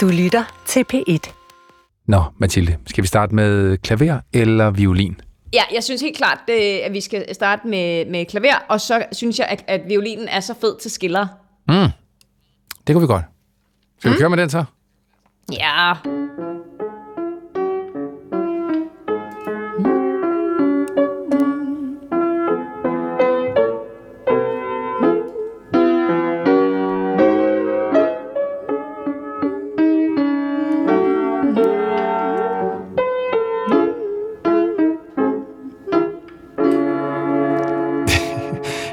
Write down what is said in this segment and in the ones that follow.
Du lytter til P1. Nå, Mathilde, skal vi starte med klaver eller violin? Ja, jeg synes helt klart, øh, at vi skal starte med, med klaver, og så synes jeg, at, at violinen er så fed til skiller. Mm. Det kunne vi godt. Skal mm. vi køre med den så? Ja.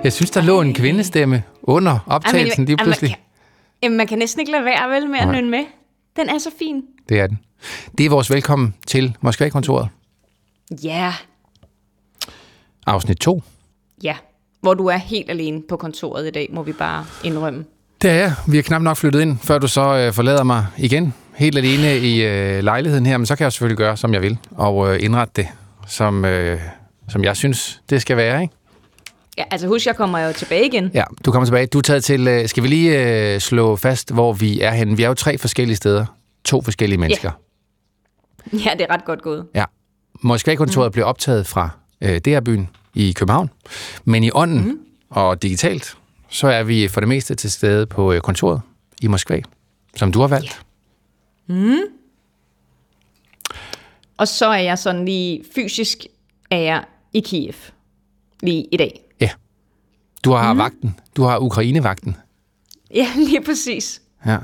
Jeg synes, der lå en kvindestemme under optagelsen lige pludselig. Jamen, man, kan, man kan næsten ikke lade være vel med at nynne med. Den er så fin. Det er den. Det er vores velkommen til Moskva-kontoret. Ja. Afsnit 2. Ja, hvor du er helt alene på kontoret i dag, må vi bare indrømme. Det er jeg. Vi er knap nok flyttet ind, før du så øh, forlader mig igen. Helt alene i øh, lejligheden her, men så kan jeg selvfølgelig gøre, som jeg vil, og øh, indrette det, som, øh, som jeg synes, det skal være, ikke? Ja, altså husk, jeg kommer jo tilbage igen. Ja, du kommer tilbage. Du er taget til... Øh, skal vi lige øh, slå fast, hvor vi er henne? Vi er jo tre forskellige steder. To forskellige mennesker. Ja, det er ret godt gået. Ja. Moskva-kontoret mm. blev optaget fra øh, DR-byen i København. Men i ånden mm. og digitalt, så er vi for det meste til stede på øh, kontoret i Moskva, som du har valgt. Ja. Mm. Og så er jeg sådan lige fysisk er jeg i Kiev lige i dag. Du har mm. vagten. Du har Ukraine-vagten. Ja, lige præcis. Ja.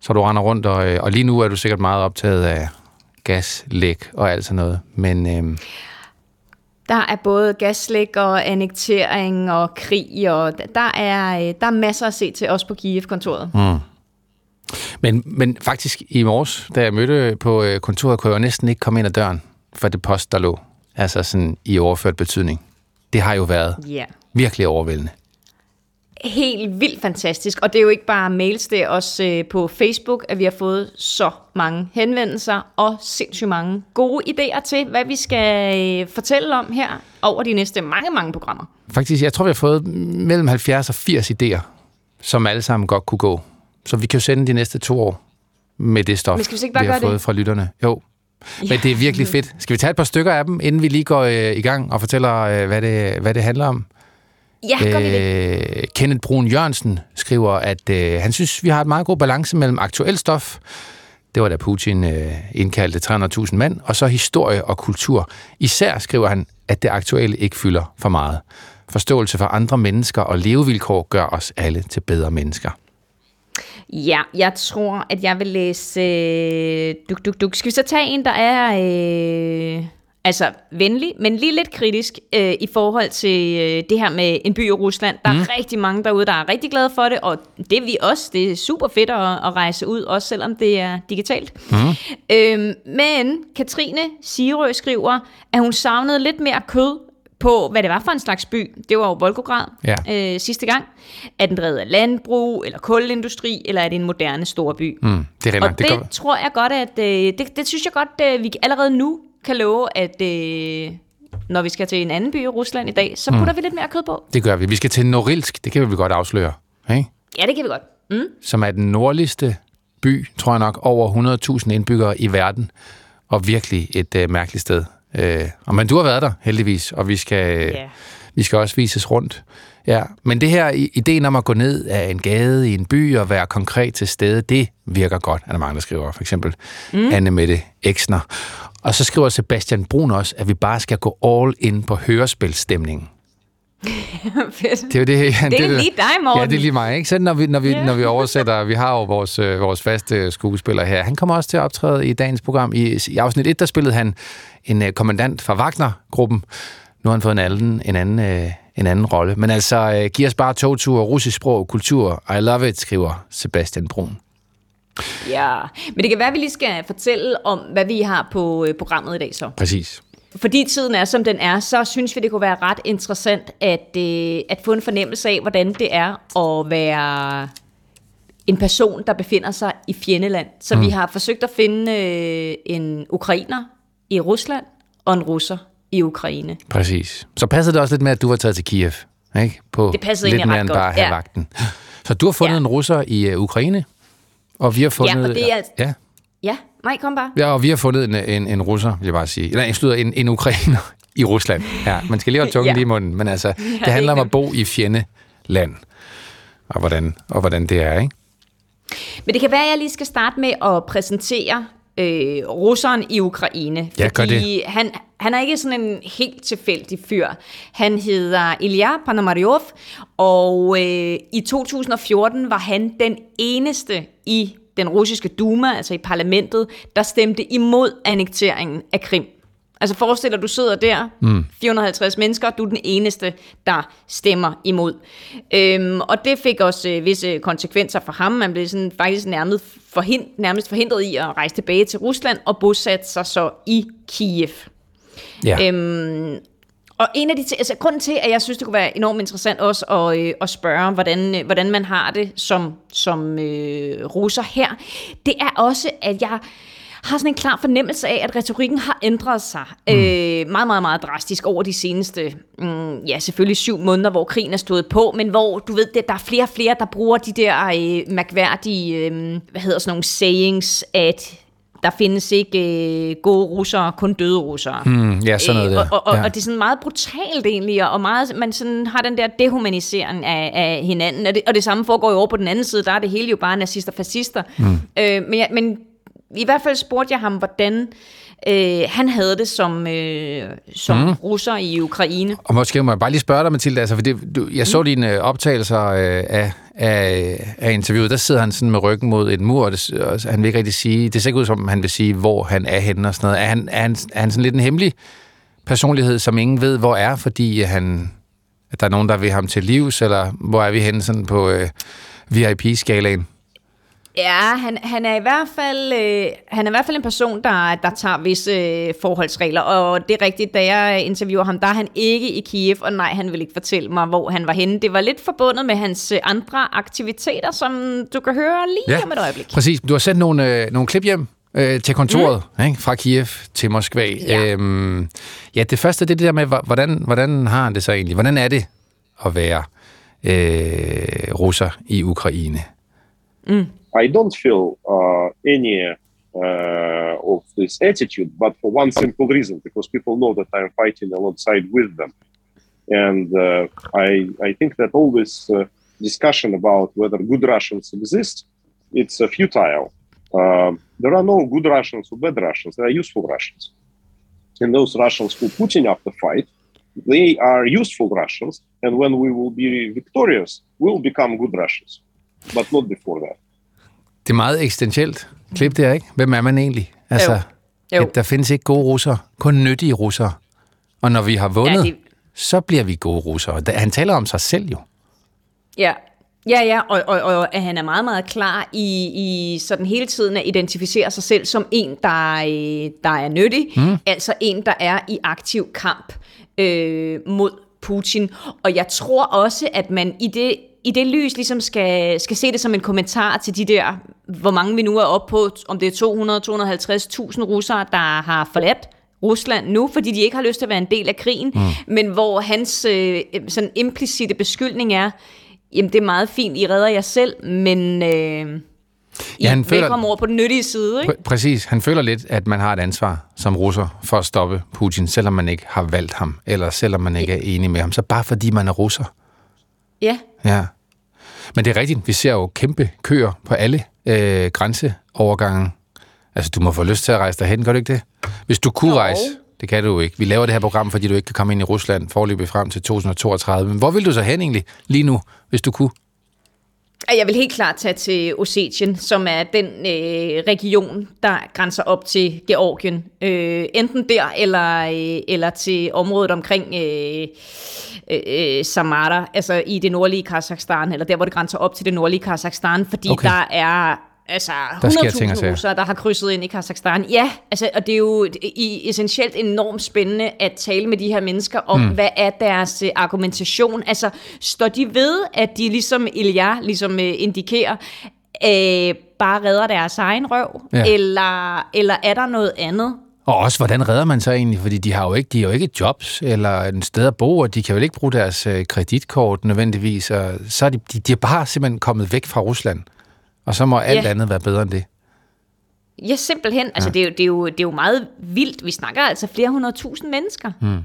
Så du render rundt, og, øh, og lige nu er du sikkert meget optaget af gaslæk og alt sådan noget. Men, øhm... Der er både gaslæk og annektering og krig, og der er, øh, der er masser at se til os på Kiev-kontoret. Mm. Men, men faktisk i morges, da jeg mødte på øh, kontoret, kunne jeg næsten ikke komme ind ad døren for det post, der lå. Altså sådan i overført betydning. Det har jo været yeah virkelig overvældende. Helt vildt fantastisk, og det er jo ikke bare mails, det er også øh, på Facebook, at vi har fået så mange henvendelser og sindssygt mange gode idéer til, hvad vi skal øh, fortælle om her over de næste mange, mange programmer. Faktisk, jeg tror, vi har fået mellem 70 og 80 idéer, som alle sammen godt kunne gå. Så vi kan jo sende de næste to år med det stof, Men skal vi, ikke bare vi har fået det? fra lytterne. Jo, Ja. Men det er virkelig fedt. Skal vi tage et par stykker af dem, inden vi lige går øh, i gang og fortæller, øh, hvad, det, hvad det handler om? Ja, gør vi det. Øh, Kenneth Brun Jørgensen skriver, at øh, han synes, vi har et meget god balance mellem aktuel stof, det var da Putin øh, indkaldte 300.000 mand, og så historie og kultur. Især skriver han, at det aktuelle ikke fylder for meget. Forståelse for andre mennesker og levevilkår gør os alle til bedre mennesker. Ja, jeg tror, at jeg vil læse... Øh, duk, duk, duk. Skal vi så tage en, der er... Øh altså venlig, men lige lidt kritisk øh, i forhold til øh, det her med en by i Rusland. Der mm. er rigtig mange derude, der er rigtig glade for det, og det er vi også. Det er super fedt at, at rejse ud, også selvom det er digitalt. Mm. Øhm, men Katrine Sirø skriver, at hun savnede lidt mere kød på, hvad det var for en slags by. Det var jo Volgograd ja. øh, sidste gang. Er den drevet af landbrug, eller kulindustri, eller er det en moderne storby? Mm, det er og det, det tror jeg godt, at øh, det, det synes jeg godt, at vi allerede nu kan love, at øh, når vi skal til en anden by i Rusland i dag, så putter mm. vi lidt mere kød på. Det gør vi. Vi skal til Norilsk, det kan vi godt afsløre. Ikke? Ja, det kan vi godt. Mm. Som er den nordligste by, tror jeg nok, over 100.000 indbyggere i verden, og virkelig et øh, mærkeligt sted. Øh, og men du har været der, heldigvis, og vi skal, yeah. vi skal også vises rundt. Ja, men det her, ideen om at gå ned af en gade i en by og være konkret til stede, det virker godt, er der mange, der skriver. For eksempel mm. Anne Mette Eksner. Og så skriver Sebastian Brun også, at vi bare skal gå all in på hørespilstemningen. Fedt. Det er, jo det, ja, det er det, lige dig, Morten. Ja, det er lige mig. Ikke? Så når vi, når vi, yeah. når vi oversætter, vi har jo vores, øh, vores faste skuespiller her. Han kommer også til at optræde i dagens program. I, i afsnit 1, der spillede han en uh, kommandant fra Wagner-gruppen. Nu har han fået en anden, en anden, uh, en anden rolle. Men altså, uh, giv os bare togtur, russisk sprog, kultur. I love it, skriver Sebastian Brun. Ja, men det kan være, at vi lige skal fortælle om, hvad vi har på øh, programmet i dag så. Præcis. Fordi tiden er, som den er, så synes vi, det kunne være ret interessant at, øh, at få en fornemmelse af, hvordan det er at være en person, der befinder sig i fjendeland. Så mm. vi har forsøgt at finde øh, en ukrainer i Rusland og en russer i Ukraine. Præcis. Så passer det også lidt med, at du var taget til Kiev, ikke? På det passede lidt mere end bare ja. vagten. Så du har fundet ja. en russer i uh, Ukraine, Og vi har fundet... Ja, og det er... Ja, Ja, nej, kom bare. ja og vi har fundet en, en, en russer, vil jeg bare sige. Nej, jeg en, en ukrainer i Rusland. Ja, man skal lige holde tungen Ja. lige i munden, men altså, det det handler er om at bo i fjendeland. Og hvordan, og hvordan det er, ikke? Men det kan være, at jeg lige skal starte med at præsentere øh, russeren i Ukraine. Ja, gør fordi Han, han er ikke sådan en helt tilfældig fyr. Han hedder Ilya Panomaryov, og øh, i 2014 var han den eneste i den russiske Duma, altså i parlamentet, der stemte imod annekteringen af Krim. Altså forestil dig, du sidder der, mm. 450 mennesker, du er den eneste, der stemmer imod. Øhm, og det fik også øh, visse konsekvenser for ham. Man blev sådan faktisk nærmest, forhind, nærmest forhindret i at rejse tilbage til Rusland og bosætte sig så i Kiev. Ja. Øhm, og en af de ting, altså grunden til, at jeg synes, det kunne være enormt interessant også at, øh, at spørge, hvordan, øh, hvordan man har det som, som øh, russer her, det er også, at jeg har sådan en klar fornemmelse af, at retorikken har ændret sig mm. øh, meget, meget, meget drastisk over de seneste, mm, ja selvfølgelig syv måneder, hvor krigen er stået på, men hvor, du ved, der er flere og flere, der bruger de der øh, mærkværdige, øh, hvad hedder sådan nogle sayings, at der findes ikke øh, gode russere, kun døde russere. Mm, ja, sådan noget Øh, der. Og, og, ja. og det er sådan meget brutalt egentlig, og meget, man sådan har den der dehumanisering af, af hinanden, og det, og det samme foregår jo over på den anden side, der er det hele jo bare nazister og fascister. Mm. Øh, men, jeg, men i hvert fald spurgte jeg ham, hvordan øh, han havde det som, øh, som mm. russer i Ukraine. Og måske må jeg bare lige spørge dig, Mathilde, altså, for det, du, jeg så dine optagelser øh, af, af, af interviewet, der sidder han sådan med ryggen mod en mur, og, det, og han vil ikke rigtig sige, det ser ikke ud som, han vil sige, hvor han er henne og sådan noget. Er han, er han, er han sådan lidt en hemmelig personlighed, som ingen ved, hvor er, fordi øh, han, at der er nogen, der vil ham til livs, eller hvor er vi henne sådan på øh, VIP-skalaen? Ja, han, han er i hvert fald øh, han er i hvert fald en person der der tager visse øh, forholdsregler, og det er rigtigt, da jeg interviewer ham, der er han ikke i Kiev, og nej, han vil ikke fortælle mig, hvor han var henne. Det var lidt forbundet med hans øh, andre aktiviteter, som du kan høre lige om et øjeblik. Præcis. Du har sendt nogle, øh, nogle klip hjem øh, til kontoret mm. ikke? fra Kiev til Moskva. Ja. Øhm, ja, det første det er det der med, hvordan, hvordan har han det så egentlig? Hvordan er det at være øh, russer i Ukraine? I don't feel uh, any uh, of this attitude, but for one simple reason, because people know that I'm fighting alongside with them. And uh, I, I think that all this uh, discussion about whether good Russians exist, it's futile. Uh, there are no good Russians or bad Russians. There are useful Russians. And those Russians who Putin the fight, they are useful Russians. And when we will be victorious, we'll become good Russians, but not before that. Det er meget eksistentielt klip der, ikke? Hvem er man egentlig? Altså, Jo. Jo. At der findes ikke gode russere, kun nyttige russere. Og når vi har vundet, Ja, det- så bliver vi gode russere. Han taler om sig selv jo. Ja, ja, ja og, og, og at han er meget, meget klar i, i sådan hele tiden at identificere sig selv som en, der, øh, der er nyttig, mm. altså en, der er i aktiv kamp øh, mod Putin. Og jeg tror også, at man i det, i det lys ligesom skal, skal se det som en kommentar til de der, hvor mange vi nu er oppe på, om det er 200-250.000 russere, der har forladt Rusland nu, fordi de ikke har lyst til at være en del af krigen, mm. men hvor hans øh, sådan implicite beskyldning er, jamen det er meget fint, I redder jer selv, men øh, I Ja, han er føler- velkommen over på den nyttige side, ikke? Pr- præcis. Han føler lidt, at man har et ansvar som russer for at stoppe Putin, selvom man ikke har valgt ham, eller selvom man ikke er enig med ham. Så bare fordi man er russer. Ja, Ja. Men det er rigtigt, vi ser jo kæmpe køer på alle øh, grænseovergange. Altså, du må få lyst til at rejse derhen, gør du ikke det? Hvis du kunne Jo. rejse, det kan du jo ikke. Vi laver det her program, fordi du ikke kan komme ind i Rusland forløbig frem til 2032. Men hvor vil du så hen egentlig lige nu, hvis du kunne? Jeg vil helt klart tage til Ossetien, som er den øh, region, der grænser op til Georgien. Øh, enten der, eller, øh, eller til området omkring øh, øh, øh, Samara, altså i det nordlige Kazakhstan, eller der, hvor det grænser op til det nordlige Kazakhstan, fordi okay. der er altså Der sker ting og 100.000 sager. russere, der har krydset ind i Kazakhstan. Ja, altså, og det er jo i, essentielt enormt spændende at tale med de her mennesker om, mm. hvad er deres øh, argumentation. Altså, står de ved, at de ligesom Ilya ligesom øh, indikerer, øh, bare redder deres egen røv, Ja. eller, eller er der noget andet? Og også, hvordan redder man sig egentlig? Fordi de har jo ikke, de har jo ikke jobs eller en sted at bo, og de kan jo ikke bruge deres øh, kreditkort nødvendigvis. Og så er de, de, de er bare simpelthen kommet væk fra Rusland. Og så må alt ja. andet være bedre end det. Ja, simpelthen. Altså, ja. Altså, det, er jo, det, er jo, det er jo meget vildt. Vi snakker altså flere hundrede tusind mennesker. Hmm.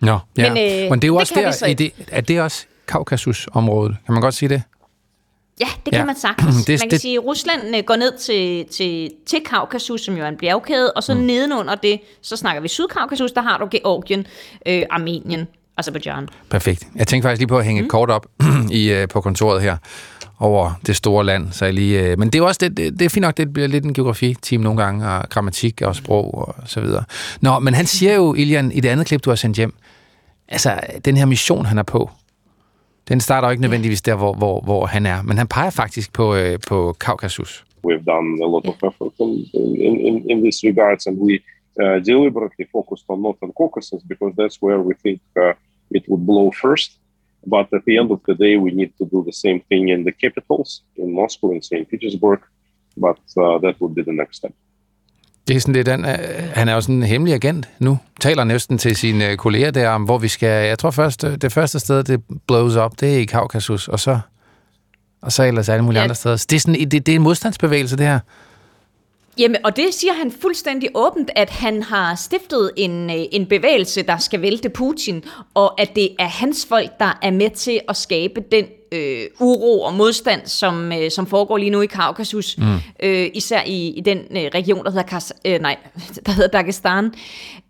Nå, ja. Men, øh, Men det er jo det også der, så... i det, er det også Kaukasus-området? Kan man godt sige det? Ja, det kan ja. man sagtens. det, man kan det, sige, at Rusland øh, går ned til, til, til Kaukasus, som jo er en bjergkæde, og så mm. nedenunder det, så snakker vi Sydkaukasus, der har du Georgien, øh, Armenien, Azerbaijan. Perfekt. Jeg tænkte faktisk lige på at hænge mm. et kort op i, øh, på kontoret her over det store land. Så jeg lige, øh, men det er også det, det, det er fint nok, det bliver lidt en geografi-team nogle gange, og grammatik og sprog og så videre. Nå, men han siger jo, Ilian, i det andet klip, du har sendt hjem, altså den her mission, han er på, den starter jo ikke nødvendigvis der, hvor, hvor, hvor han er, men han peger faktisk på, øh, på Kaukasus. We've done a lot of effort in, in, in, in this regards, and we uh, deliberately focused on Northern Caucasus because that's where we think uh, it would blow first. But at the end of the day, we need to do the same thing in the capitals, in Moscow and St. Petersburg. But uh, that would be the next step. Det er sådan lidt, han, han er jo sådan en hemmelig agent nu. Taler næsten til sine kolleger der om, hvor vi skal... Jeg tror først, det første sted, det blows up, det er i Kaukasus, og så, og så ellers alle mulige ja. andre steder. det er, sådan, det, det er en modstandsbevægelse, det her. Jamen, og det siger han fuldstændig åbent, at han har stiftet en, øh, en bevægelse, der skal vælte Putin, og at det er hans folk, der er med til at skabe den øh, uro og modstand, som, øh, som foregår lige nu i Kaukasus, mm. øh, især i, i den øh, region, der hedder, Kas, øh, nej, der hedder Dagestan.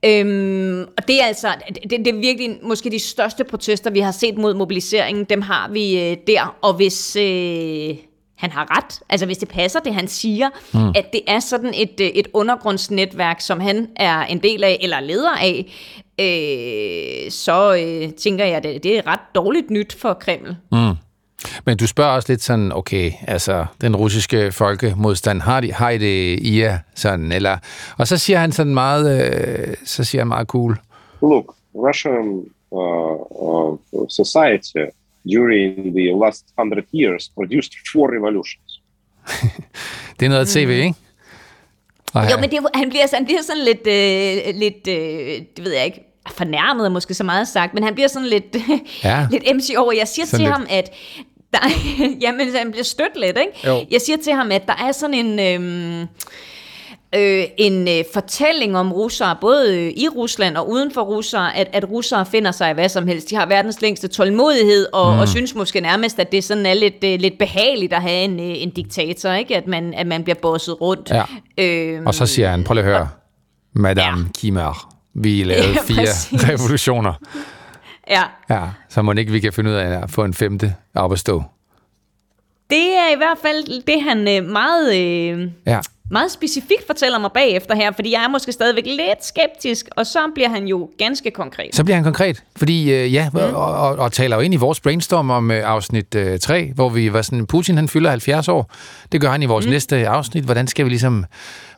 Øhm, og det er altså, det, det er virkelig måske de største protester, vi har set mod mobiliseringen, dem har vi øh, der, og hvis... Øh, han har ret. Altså hvis det passer, det han siger, mm. at det er sådan et, øh, et undergrundsnetværk, som han er en del af, eller leder af, øh, så øh, tænker jeg, at det, det er ret dårligt nyt for Kreml. Mm. Men du spørger også lidt sådan, okay, altså den russiske folkemodstand, har, de, har I det i jer sådan, eller... Og så siger han sådan meget, øh, så siger han meget cool. Look, Russian uh, uh, society during the last 100 years produced four revolutions. det er noget tv, mm. ikke? Og jo, men det, han, bliver, han bliver sådan lidt, øh, lidt øh, det ved jeg ikke, fornærmet er måske så meget sagt, men han bliver sådan lidt, ja. lidt MC over. Jeg siger sådan til lidt. ham, at der, jamen, han bliver stødt lidt, ikke? Jo. Jeg siger til ham, at der er sådan en... Øh, øh, en øh, fortælling om russere, både øh, i Rusland og uden for russere, at, at russere finder sig i hvad som helst. De har verdens længste tålmodighed, og, mm. og synes måske nærmest, at det sådan er lidt, øh, lidt behageligt at have en, øh, en diktator, ikke? At, man, at man bliver bosset rundt. Ja. Øh, og så siger han, prøv lige at høre, Madame ja. Kimar, vi lavede ja, fire præcis. revolutioner. Ja. ja. Så må ikke vi kan finde ud af at få en femte op at stå. Det er i hvert fald det, han øh, meget... Øh, ja meget specifikt fortæller mig bagefter her, fordi jeg er måske stadigvæk lidt skeptisk, og så bliver han jo ganske konkret. Så bliver han konkret, fordi øh, ja, mm. og, og, og taler jo ind i vores brainstorm om øh, afsnit øh, 3, hvor vi var sådan, Putin han fylder 70 år. Det gør han i vores mm. næste afsnit. Hvordan skal vi ligesom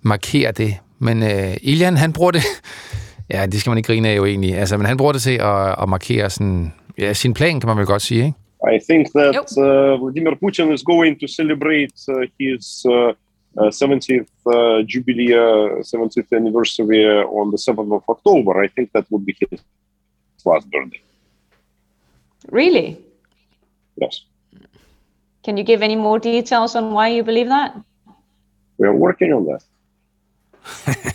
markere det? Men øh, Ilian, han bruger det... ja, det skal man ikke grine af jo egentlig. Altså, men han bruger det til at, at markere sådan, ja, sin plan, kan man vel godt sige, ikke? I think that uh, Vladimir Putin is going to celebrate uh, his uh, 70th uh, uh, jubilee, 70th uh, anniversary on the 7th of October. I think that would be his last birthday. Really? Yes. Can you give any more details on why you believe that? We are working on that.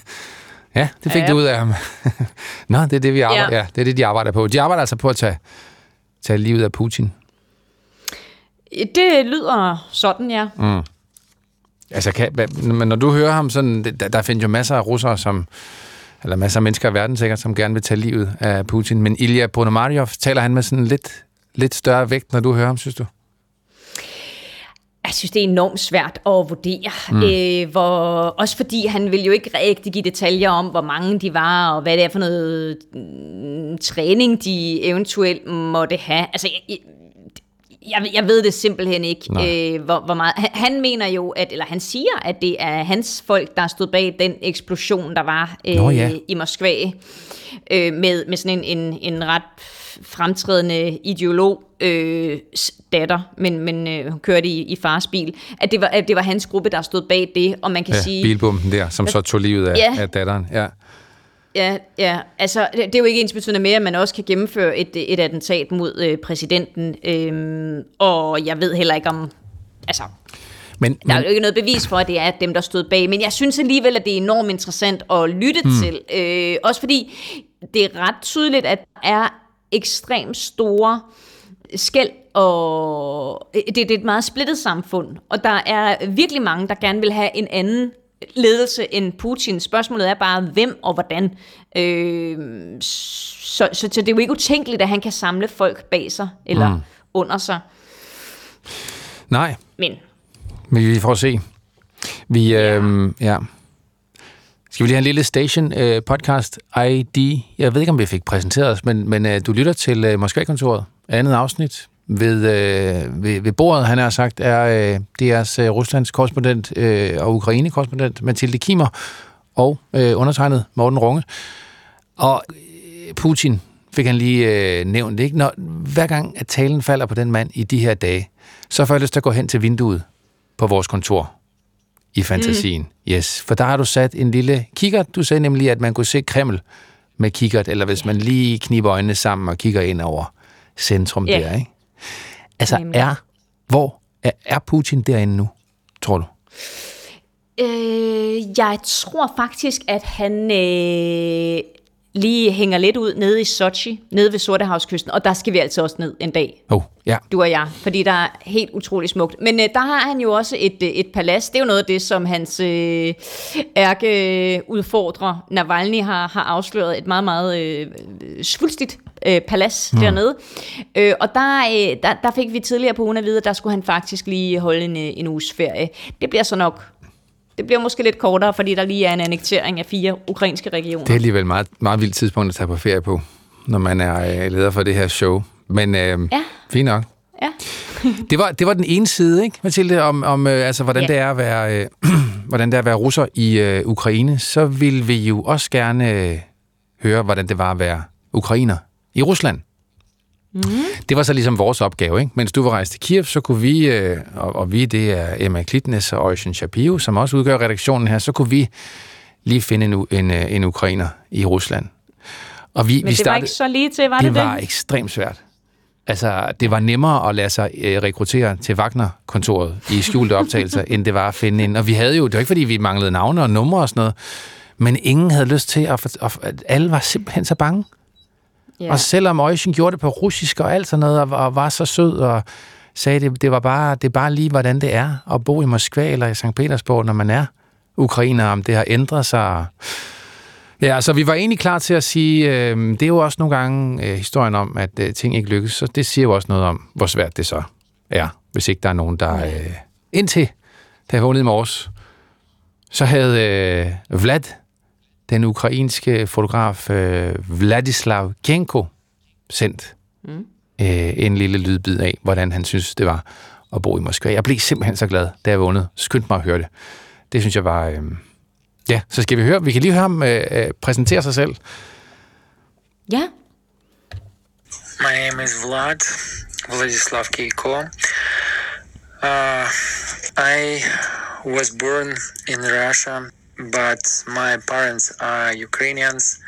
ja, det fik ja, ja. du ud af ham. Nå, det er det, vi arbejder, ja. ja. det er det, de arbejder på. De arbejder altså på at tage, tage livet af Putin. Det lyder sådan, ja. Mm. Altså, kan, men når du hører ham sådan, der, der findes jo masser af russere, som, eller masser af mennesker i verden sikkert, som gerne vil tage livet af Putin. Men Ilya Ponomaryov, taler han med sådan lidt, lidt større vægt, når du hører ham, synes du? Jeg synes, det er enormt svært at vurdere. Mm. Øh, hvor, også fordi han vil jo ikke rigtig give detaljer om, hvor mange de var, og hvad det er for noget mm, træning, de eventuelt måtte have. Altså, jeg, jeg, jeg ved det simpelthen ikke, øh, hvor, hvor meget. Han, han mener jo, at, eller han siger, at det er hans folk, der stod bag den eksplosion, der var øh, Nå, ja. i Moskva, øh, med, med sådan en, en, en ret fremtrædende ideolog øh, datter, men, men øh, hun kørte i, i fars bil, at det, var, at det var hans gruppe, der stod bag det, og man kan ja, sige... bilbomben der, som så tog livet af, ja. af datteren, ja. Ja, ja. Altså, det, det er jo ikke ens betydende mere, at man også kan gennemføre et, et attentat mod øh, præsidenten. Øhm, og jeg ved heller ikke, om altså, men, der er jo ikke noget bevis for, at det er dem, der stod bag, men jeg synes alligevel, at det er enormt interessant at lytte hmm. til. Øh, også fordi det er ret tydeligt, at der er ekstremt store skæld, og det, det er et meget splittet samfund, og der er virkelig mange, der gerne vil have en anden ledelse end Putin. Spørgsmålet er bare, hvem og hvordan. Øh, så, så, så det er jo ikke utænkeligt, at han kan samle folk bag sig, eller mm. under sig. Nej. Men men vi får se. Vi, ja. Øh, ja. Skal vi lige have en lille station øh, podcast ID? Jeg ved ikke, om vi fik præsenteret os, men, men øh, du lytter til øh, Moskva-kontoret. Andet afsnit ved, øh, ved, ved bordet, han har sagt, er øh, DR's øh, Ruslands korrespondent øh, og Ukraine-korrespondent Mathilde Kimer og øh, undertegnet Morten Runge. Og øh, Putin fik han lige øh, nævnt, ikke? Når, hver gang at talen falder på den mand i de her dage, så får jeg lyst til at gå hen til vinduet på vores kontor i fantasien. Mm. Yes, for der har du sat en lille kikkert. Du sagde nemlig, at man kunne se Kreml med kikkert, eller hvis man lige kniber øjnene sammen og kigger ind over centrum yeah. der, ikke? Altså, er, hvor er, er Putin derinde nu, tror du? Øh, jeg tror faktisk, at han øh, lige hænger lidt ud nede i Sochi, nede ved Sortehavskysten, og der skal vi altså også ned en dag. Oh, ja. Du og jeg, fordi der er helt utrolig smukt. Men øh, der har han jo også et, øh, et palads. Det er jo noget af det, som hans øh, ærkeudfordrer Navalny har, har afsløret. Et meget, meget øh, svulstigt øh, palads mm. dernede. Øh, og der, øh, der, der fik vi tidligere på ugen at vide, at der skulle han faktisk lige holde en, øh, en uges ferie. Det bliver så nok det bliver måske lidt kortere, fordi der lige er en annektering af fire ukrainske regioner. Det er alligevel et meget, meget vildt tidspunkt at tage på ferie på, når man er øh, leder for det her show. Men øh, ja. fint nok. Ja. det, var, det var den ene side, ikke, Mathilde, om, om øh, altså, hvordan, ja. det er at være, øh, hvordan det er at være russer i øh, Ukraine. Så vil vi jo også gerne øh, høre, hvordan det var at være ukrainer i Rusland. Mm. Det var så ligesom vores opgave, ikke? Mens du var rejst til Kiev, så kunne vi, øh, og, og vi, det er Emma Klitnes og Ocean Shapiro, som også udgør redaktionen her, så kunne vi lige finde en, en, øh, en ukrainer i Rusland. Og vi, Men vi det startede, var ikke så lige til, var det det? Det var ekstremt svært. Altså, det var nemmere at lade sig øh, rekruttere til Wagner-kontoret i skjulte optagelser, end det var at finde en. Og vi havde jo, det var ikke fordi, vi manglede navne og numre og sådan noget, men ingen havde lyst til at, at alle var simpelthen så bange. Yeah. Og selvom Øjsen gjorde det på russisk og alt sådan noget, og, og var så sød og sagde, det, det var bare, det er bare lige, hvordan det er at bo i Moskva eller i St. Petersborg, når man er ukrainer, om det har ændret sig. Ja, så vi var egentlig klar til at sige, øh, det er jo også nogle gange øh, historien om, at øh, ting ikke lykkes, så det siger jo også noget om, hvor svært det så er, hvis ikke der er nogen, der... Øh, indtil, da jeg vågnede i morges, så havde øh, Vlad den ukrainske fotograf øh, Vladislav Kenko sendt mm. øh, en lille lydbid af, hvordan han synes, det var at bo i Moskva. Jeg blev simpelthen så glad, da jeg vågnede. Skyndte mig at høre det. Det synes jeg var... Øh... Ja, så skal vi høre. Vi kan lige høre ham øh, øh præsentere sig selv. Ja. My name is Vlad, Vladislav Keiko. Uh, I was born in Russia but my parents are Ukrainians.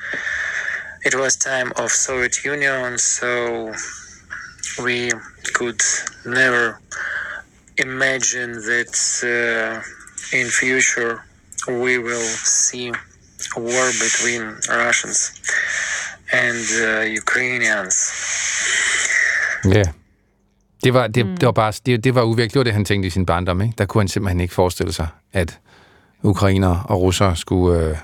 It was time of Soviet Union, so we could never imagine that uh, in future we will see a war between Russians and uh, Ukrainians. Yeah. Det var, det, mm. det var bare, det, det var uvirkeligt, det var det, han tænkte i sin barndom, ikke? Der kunne han simpelthen ikke forestille sig, at ukrainer og russere skulle, øh,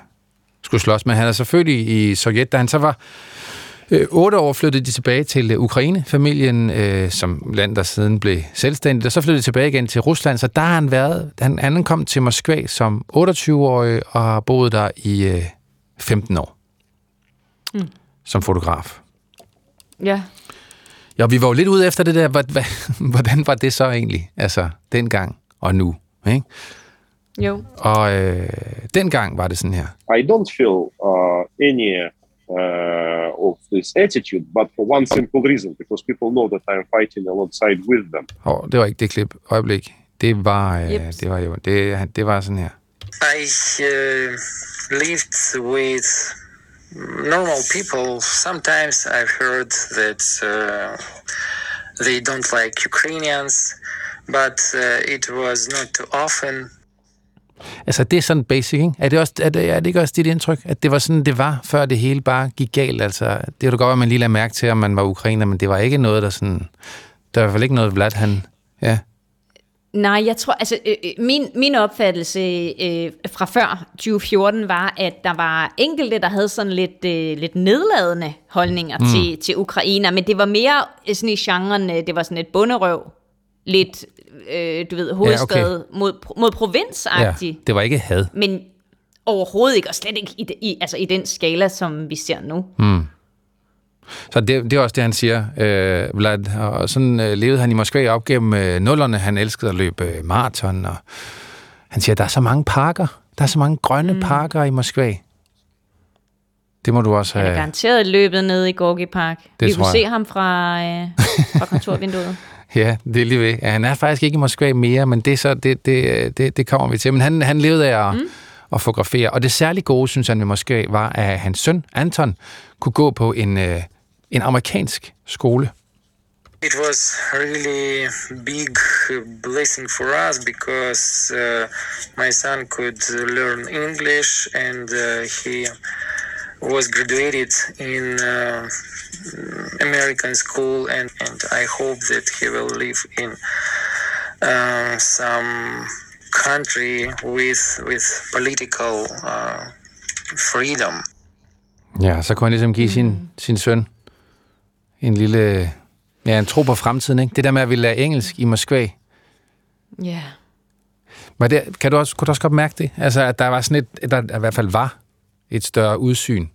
skulle slås. Men han er selvfølgelig i Sovjet, da han så var øh, otte år, flyttede de tilbage til øh, Ukraine, familien, øh, som land, der siden blev selvstændigt, og så flyttede de tilbage igen til Rusland, så der har han været, han, han kom til Moskva som 28-årig og har boet der i øh, 15 år. Mm. Som fotograf. Ja. Ja, vi var jo lidt ude efter det der, hvordan var det så egentlig, altså dengang og nu, ikke? Jo. Og øh, dengang var det sådan her. I don't feel uh, any uh, of this attitude, but for one simple reason, because people know that I'm fighting alongside with them. Oh, det var ikke det klip. Øjeblik. Det var, øh, yep. det var jo, det, det var sådan her. I uh, lived with normal people. Sometimes I've heard that uh, they don't like Ukrainians. but uh, it was not too often. Altså, det er sådan basic, ikke? Er det, også, er det, er det ikke også dit indtryk, at det var sådan, det var, før det hele bare gik galt? Altså, det var da godt, at man lige lagde mærke til, at man var ukrainer, men det var ikke noget, der sådan... Der var i hvert fald ikke noget, Vlad, han... Ja. Nej, jeg tror, altså øh, øh, min, min opfattelse øh, fra før 2014 var, at der var enkelte, der havde sådan lidt, øh, lidt nedladende holdninger mm. til, til Ukrainer, men det var mere øh, sådan i genren, øh, det var sådan et bunderøv, lidt, øh, du ved, hovedstad ja, okay. mod, mod provinsagtigt. Ja, det var ikke had. Men overhovedet ikke, og slet ikke i, i, altså i den skala, som vi ser nu. Mm. Så det, det er også det, han siger, øh, Vlad. Og sådan øh, levede han i Moskva op gennem øh, nullerne. Han elskede at løbe øh, maraton, og han siger, der er så mange parker. Der er så mange grønne mm. parker i Moskva. Det må du også have... Han er garanteret løbet ned i Gorki Park. Det Vi kunne se ham fra, øh, fra kontorvinduet. ja, det er lige ved. Ja, han er faktisk ikke i Moskva mere, men det, så, det, det, det, det kommer vi til. Men han, han levede af at, mm. at fotografere. Og det særlig gode, synes han med Moskva, var, at hans søn, Anton, kunne gå på en... Øh, en amerikansk skole. It was really big blessing for us because uh, my son could learn English and uh, he was graduated in uh, American school and, and I hope that he will live in uh, some country with with political uh, freedom. Ja, så kunne han ligesom give sin, sin søn en lille... Ja, en tro på fremtiden, ikke? Det der med at ville lære engelsk i Moskva. Ja. Yeah. Var det, kan du også, kunne du også godt mærke det? Altså, at der var sådan et, der i hvert fald var et større udsyn,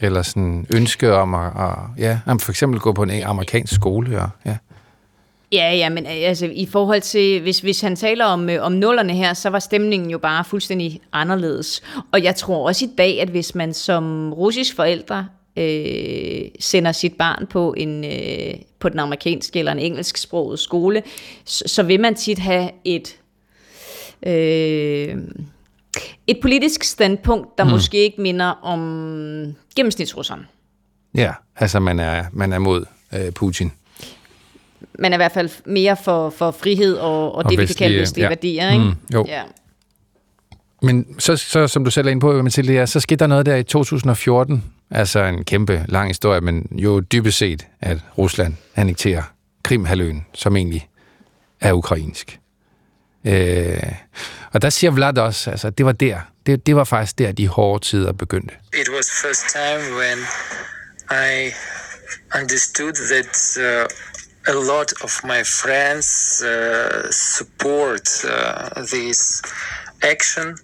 eller sådan ønske om at, at ja, at for eksempel gå på en amerikansk skole, og, ja. Ja, ja, men øh, altså i forhold til, hvis, hvis han taler om, øh, om nullerne her, så var stemningen jo bare fuldstændig anderledes. Og jeg tror også i dag, at hvis man som russisk forældre øh, sender sit barn på en øh, på den amerikanske eller en engelsksproget skole, så, så vil man tit have et øh, et politisk standpunkt, der hmm. måske ikke minder om gennemsnitsrusseren. Ja, altså man er, man er mod øh, Putin. Man er i hvert fald mere for, for frihed og, og, og det, vi kan kalde vestlige ja. værdier. Ikke? Mm, jo. Ja. Men så, så, som du selv er inde på, Mathilde, så skete der noget der i 2014, Altså en kæmpe lang historie, men jo dybest set, at Rusland annekterer Krimhaløen, som egentlig er ukrainsk. Øh, og der siger Vlad også, altså det var der, det, det var faktisk der, de hårde tider begyndte. It was first time when I understood that uh, a lot of my friends uh, support uh, this action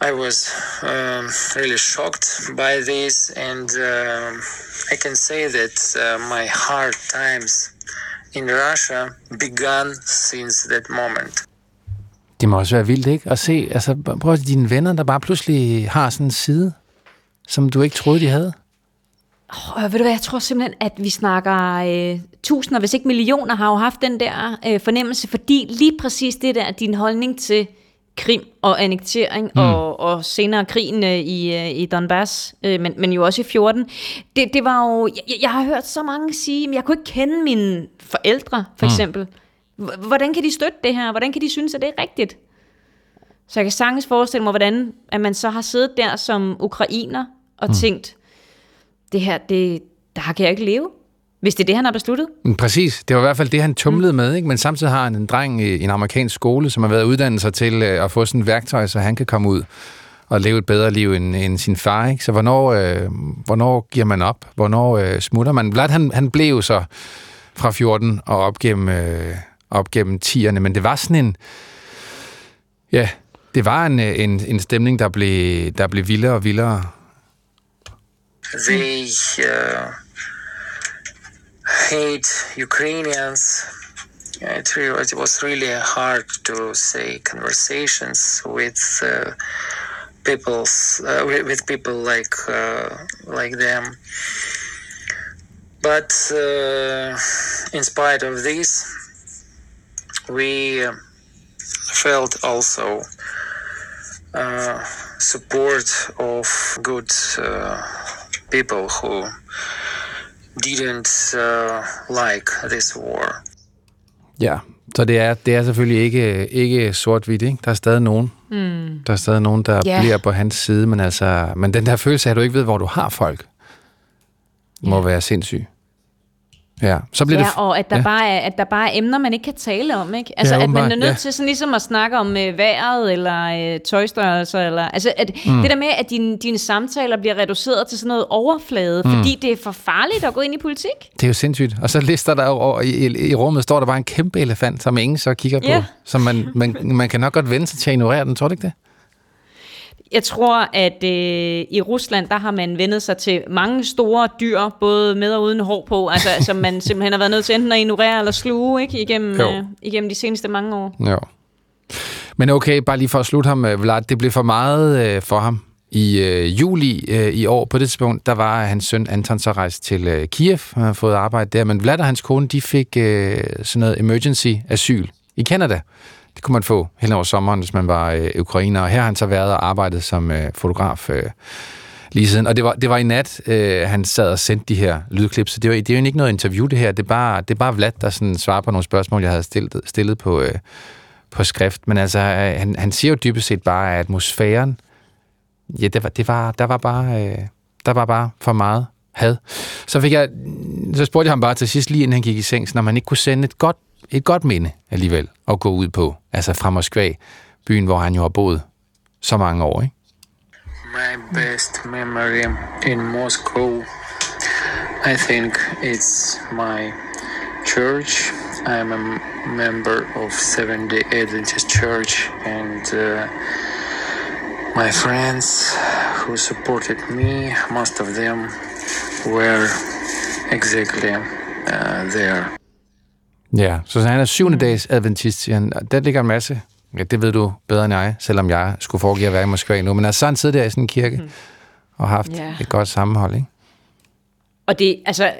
I was um, really shocked by this, and uh, I can say that uh, my hard times in Russia began since that moment. Det må også være vildt, ikke? At se, altså, prøv at dine venner, der bare pludselig har sådan en side, som du ikke troede, de havde. Oh, ved du hvad, jeg tror simpelthen, at vi snakker øh, tusinder, hvis ikke millioner, har jo haft den der øh, fornemmelse, fordi lige præcis det der, din holdning til Krim og annektering mm. og, og senere krigen øh, i, øh, i Donbass, øh, men, men jo også i 14. Det, det var jo, jeg, jeg har hørt så mange sige, at jeg kunne ikke kende mine forældre, for mm. Hvordan kan de støtte det her? Hvordan kan de synes, at det er rigtigt? Så jeg kan sagtens forestille mig, hvordan at man så har siddet der som ukrainer og mm. tænkt, det her, det, der kan jeg ikke leve. Hvis det er det, han har besluttet? Mm, præcis. Det var i hvert fald det, han tumlede mm. med. Ikke? Men samtidig har han en dreng i en amerikansk skole, som har været uddannet sig til øh, at få sådan et værktøj, så han kan komme ud og leve et bedre liv end, end sin far. Ikke? Så hvornår, øh, hvornår giver man op? Hvornår øh, smutter man? Vlad, han, han blev så fra 14 og op gennem, øh, op gennem 10'erne, men det var sådan en... Ja, det var en, øh, en, en stemning, der blev, der blev vildere og vildere. They uh hate Ukrainians. It, really, it was really hard to say conversations with uh, people's uh, with people like uh, like them. But uh, in spite of this, we felt also uh, support of good uh, people who didn't uh, like this war. Ja, Så det er, det er selvfølgelig ikke, ikke sort-hvidt, ikke? Der er stadig nogen, mm. der er stadig nogen, der yeah. bliver på hans side, men, altså, men den der følelse af, at du ikke ved, hvor du har folk, må yeah. være sindssyg. Ja, så bliver ja, det... og at der, ja. bare er, at der bare er emner, man ikke kan tale om, ikke? Altså, ja, at man er nødt ja. til sådan ligesom at snakke om øh, vejret, eller øh, tøjstørrelser, eller... Altså, at, mm. det der med, at dine, dine samtaler bliver reduceret til sådan noget overflade, mm. fordi det er for farligt at gå ind i politik. Det er jo sindssygt. Og så lister der jo, i, i, i rummet står der bare en kæmpe elefant, som ingen så kigger ja. på. Så man, man, man kan nok godt vende sig til at ignorere den, tror du ikke det? Jeg tror, at øh, i Rusland, der har man vendet sig til mange store dyr, både med og uden hår på, altså, som man simpelthen har været nødt til enten at ignorere eller sluge ikke, igennem, øh, igennem de seneste mange år. Jo. Men okay, bare lige for at slutte ham, øh, Vlad, det blev for meget øh, for ham. I øh, juli øh, i år, på det tidspunkt, der var hans søn Anton så rejst til øh, Kiev, han har fået arbejde der, men Vlad og hans kone, de fik øh, sådan noget emergency asyl i Canada. Det kunne man få hen over sommeren, hvis man var øh, ukrainer. Og her har han så været og arbejdet som øh, fotograf øh, lige siden. Og det var, det var i nat, øh, han sad og sendte de her lydklip, så det, var, det er jo ikke noget interview, det her. Det er bare, det er bare Vlad, der sådan svarer på nogle spørgsmål, jeg havde stillet, stillet på, øh, på skrift. Men altså, øh, han, han siger jo dybest set bare, at atmosfæren, ja, det var, det var, der var bare, øh, der var bare for meget had. Så, fik jeg, så spurgte jeg ham bare til sidst, lige inden han gik i seng, når man ikke kunne sende et godt et godt minde alligevel at gå ud på, altså fra Moskva, byen, hvor han jo har boet så mange år, ikke? My best memory in Moscow, I think it's my church. I'm a member of Seventh-day Adventist Church and uh, my friends who supported me, most of them were exactly uh, there. Ja, så han er syvende mm. dags adventist, siger han. Der ligger en masse, ja, det ved du bedre end jeg, selvom jeg skulle foregive at være i Moskva nu, men altså han sidder der i sådan en kirke mm. og har haft yeah. et godt sammenhold, ikke? Og det, altså,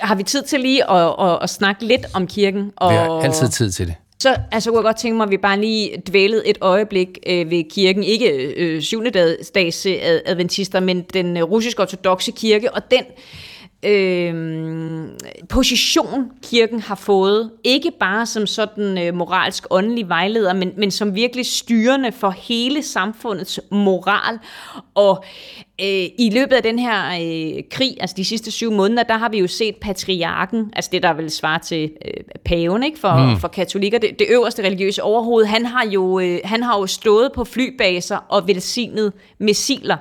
har vi tid til lige at, at, at snakke lidt om kirken? Og, vi har altid tid til det. Så altså, kunne jeg godt tænke mig, at vi bare lige dvælede et øjeblik øh, ved kirken. Ikke øh, syvende dags adventister, men den øh, russisk-ortodoxe kirke, og den øh, position, kirken har fået, ikke bare som sådan øh, moralsk åndelig vejleder, men, men som virkelig styrende for hele samfundets moral. Og øh, i løbet af den her øh, krig, altså de sidste syv måneder, der har vi jo set patriarken, altså det der vil svare til øh, paven ikke, for, mm. for katolikker, det, det øverste religiøse overhoved, han har, jo, øh, han har jo stået på flybaser og velsignet missiler.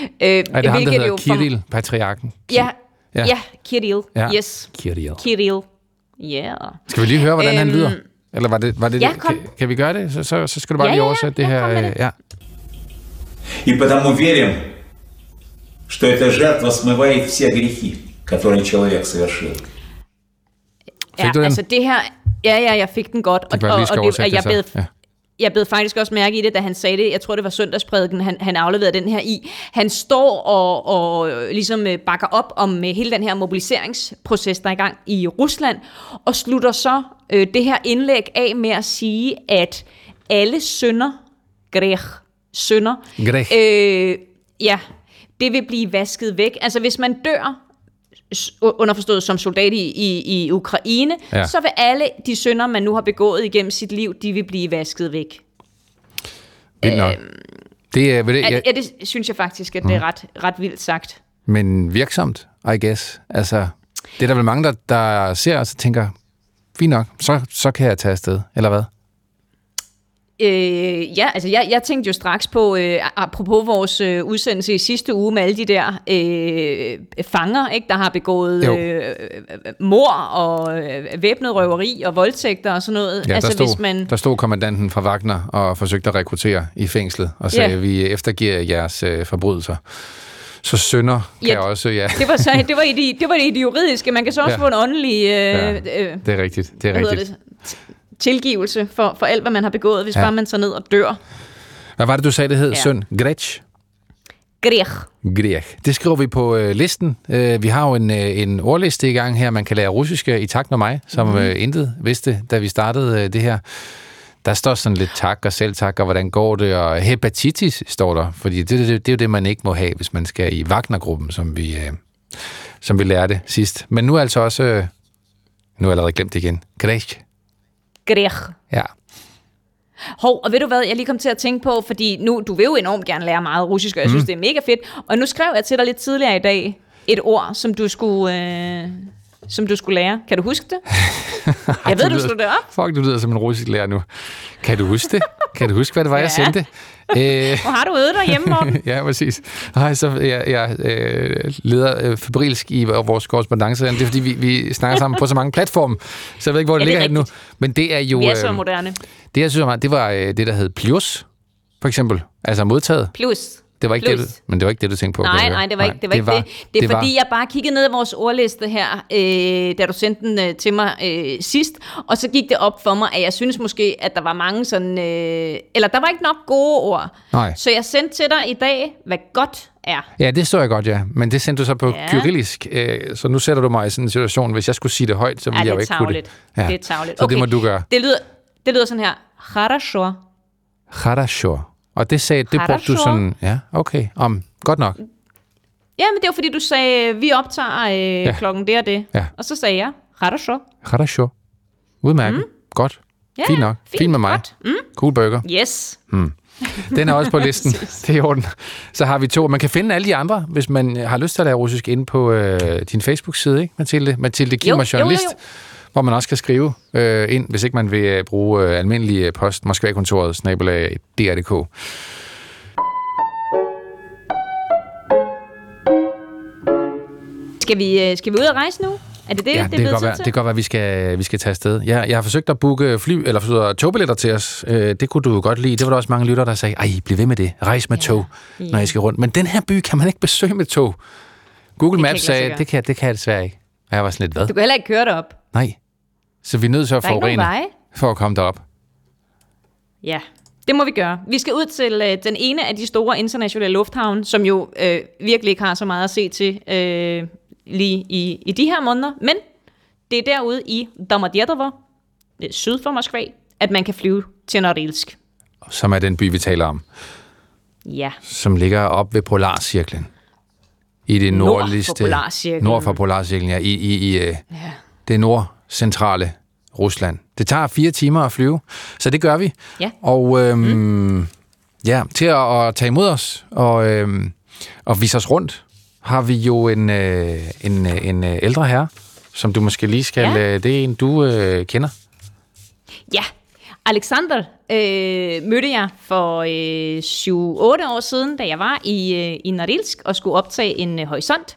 Øh, er det ham, der hedder Kirill, patriarken? Ja, Ja, ja Kirill. Ja. Yes. Kirill. Kirill. Yeah. Skal vi lige høre, hvordan um, han øhm, lyder? Eller var det, var det, ja, kan, kan vi gøre det? Så, så, så skal du bare ja, lige oversætte ja, det her. Det. Ja. И потому верим, что эта жертва смывает все грехи, которые человек совершил. Ja, altså det her, ja, ja, jeg fik den godt, og, og, og det, jeg bed, ja jeg blev faktisk også mærke i det, da han sagde det, jeg tror det var søndagsprædiken, han, han afleverede den her i. Han står og, og ligesom øh, bakker op om øh, hele den her mobiliseringsproces, der er i gang i Rusland, og slutter så øh, det her indlæg af med at sige, at alle sønder, grech, sønder, grech. Øh, ja, det vil blive vasket væk. Altså hvis man dør underforstået som soldat i, i, i Ukraine, ja. så vil alle de synder, man nu har begået igennem sit liv, de vil blive vasket væk. Vildt nok. Øhm, det, er, det, jeg, ja, det synes jeg faktisk, at det er mm. ret, ret vildt sagt. Men virksomt, I guess. Altså, det er der vel mange, der, der ser og så tænker, fint nok, så, så kan jeg tage afsted, eller hvad? Øh, ja, altså jeg, jeg tænkte jo straks på, øh, apropos vores øh, udsendelse i sidste uge med alle de der øh, fanger, ikke, der har begået øh, mor og øh, væbnet røveri og voldtægter og sådan noget. Ja, altså, der, stod, hvis man... der stod kommandanten fra Wagner og forsøgte at rekruttere i fængslet og sagde, ja. vi eftergiver jeres øh, forbrydelser. Så sønder kan ja, også, ja. Det var, så, det, var i de, det var i det juridiske. Man kan så også ja. få en åndelig... Øh, ja, øh, det er rigtigt. Det er rigtigt. Det? Tilgivelse for, for alt, hvad man har begået, hvis ja. bare man tager ned og dør. Hvad var det, du sagde, det hed? Ja. Søn? Gretsch? Grech. Grech. Det skriver vi på øh, listen. Øh, vi har jo en, øh, en ordliste i gang her, man kan lære russisk i takt med mig, som mm. øh, intet vidste, da vi startede øh, det her. Der står sådan lidt tak og selv tak, og hvordan går det, og hepatitis står der, fordi det, det, det er jo det, man ikke må have, hvis man skal i Wagner-gruppen, som vi, øh, som vi lærte sidst. Men nu er altså også, øh, nu er jeg allerede glemt det igen, Grech. Grech. Ja. Hov, og ved du hvad, jeg lige kom til at tænke på, fordi nu, du vil jo enormt gerne lære meget russisk, og jeg mm. synes, det er mega fedt. Og nu skrev jeg til dig lidt tidligere i dag et ord, som du skulle, øh, som du skulle lære. Kan du huske det? jeg ved, du, slog det op. Fuck, du lyder som en russisk lærer nu. Kan du huske det? Kan du huske, hvad det var, ja. jeg sendte? Øh, Hvor har du øvet dig hjemme, Morten? ja, præcis. Nej, så jeg, jeg øh, leder øh, febrilsk i vores korrespondence. Det er, fordi vi, vi snakker sammen på så mange platforme, så jeg ved ikke, hvor det, ja, det ligger nu. Men det er jo... Vi er så øh, moderne. Det, jeg synes, det var det, der hed Plus, for eksempel. Altså modtaget. Plus Det var ikke det, du, men det var ikke det, du tænkte på. Nej, nej, det var ikke det. Var det, var, ikke det. det er det fordi, var... jeg bare kiggede ned i vores ordliste her, øh, da du sendte den øh, til mig øh, sidst, og så gik det op for mig, at jeg synes måske, at der var mange sådan... Øh, eller der var ikke nok gode ord. Nej. Så jeg sendte til dig i dag, hvad godt er. Ja, det så jeg godt, ja. Men det sendte du så på ja. kyrillisk, øh, så nu sætter du mig i sådan en situation, hvis jeg skulle sige det højt, så ville ja, jeg jo ikke kunne det. Ja, det er tavligt. Så okay. det må du gøre. Det lyder, det lyder sådan her. Хорошо. Хорошо. Og det sagde, det brugte du sådan, ja, okay, om, godt nok. Ja, men det var fordi, du sagde, vi optager øh, ja. klokken det og det. Ja. Og så sagde jeg, Harasho. Harasho. Udmærket. Mm. Godt. Ja, fint nok. Fint, fint med mig. Mm. Cool burger. Yes. Mm. Den er også på listen. det er i orden. Så har vi to. Man kan finde alle de andre, hvis man har lyst til at lave russisk, inde på øh, din Facebook-side, ikke, Mathilde? Mathilde Kimmer, journalist. Jo, jo, jo hvor man også kan skrive øh, ind, hvis ikke man vil øh, bruge øh, almindelig øh, post, Moskva-kontoret, snabelag DR.dk. Skal vi, øh, skal vi ud og rejse nu? Er det det, ja, det, det, kan godt være, det kan godt være, at vi skal, vi skal tage afsted. Jeg, jeg har forsøgt at booke fly, eller forsøgt togbilletter til os. det kunne du godt lide. Det var der også mange lytter, der sagde, ej, bliv ved med det. Rejs med ja. tog, når I skal rundt. Men den her by kan man ikke besøge med tog. Google Maps sagde, det kan, det kan jeg desværre ikke. Og jeg var sådan lidt, hvad? Du kan heller ikke køre derop. Nej. Så vi er nødt til at forurene for at komme derop. Ja, det må vi gøre. Vi skal ud til øh, den ene af de store internationale lufthavne, som jo øh, virkelig ikke har så meget at se til øh, lige i, i de her måneder. Men det er derude i Domodedovo, syd for Moskva, at man kan flyve til Norilsk. Som er den by, vi taler om. Ja. Som ligger op ved Polarcirklen. I det nordligste... Nord for Polarcirklen. Nord for Polarcirklen, ja. I, i, i øh, ja. det nordcentrale Rusland. Det tager fire timer at flyve, så det gør vi. Ja. Og øhm, mm. ja, til at, at tage imod os og, øhm, og vise os rundt, har vi jo en, øh, en, øh, en øh, ældre herre, som du måske lige skal... Ja. Øh, det er en, du øh, kender. Ja, Alexander øh, mødte jeg for øh, 7-8 år siden, da jeg var i, øh, i Norilsk og skulle optage en øh, horisont.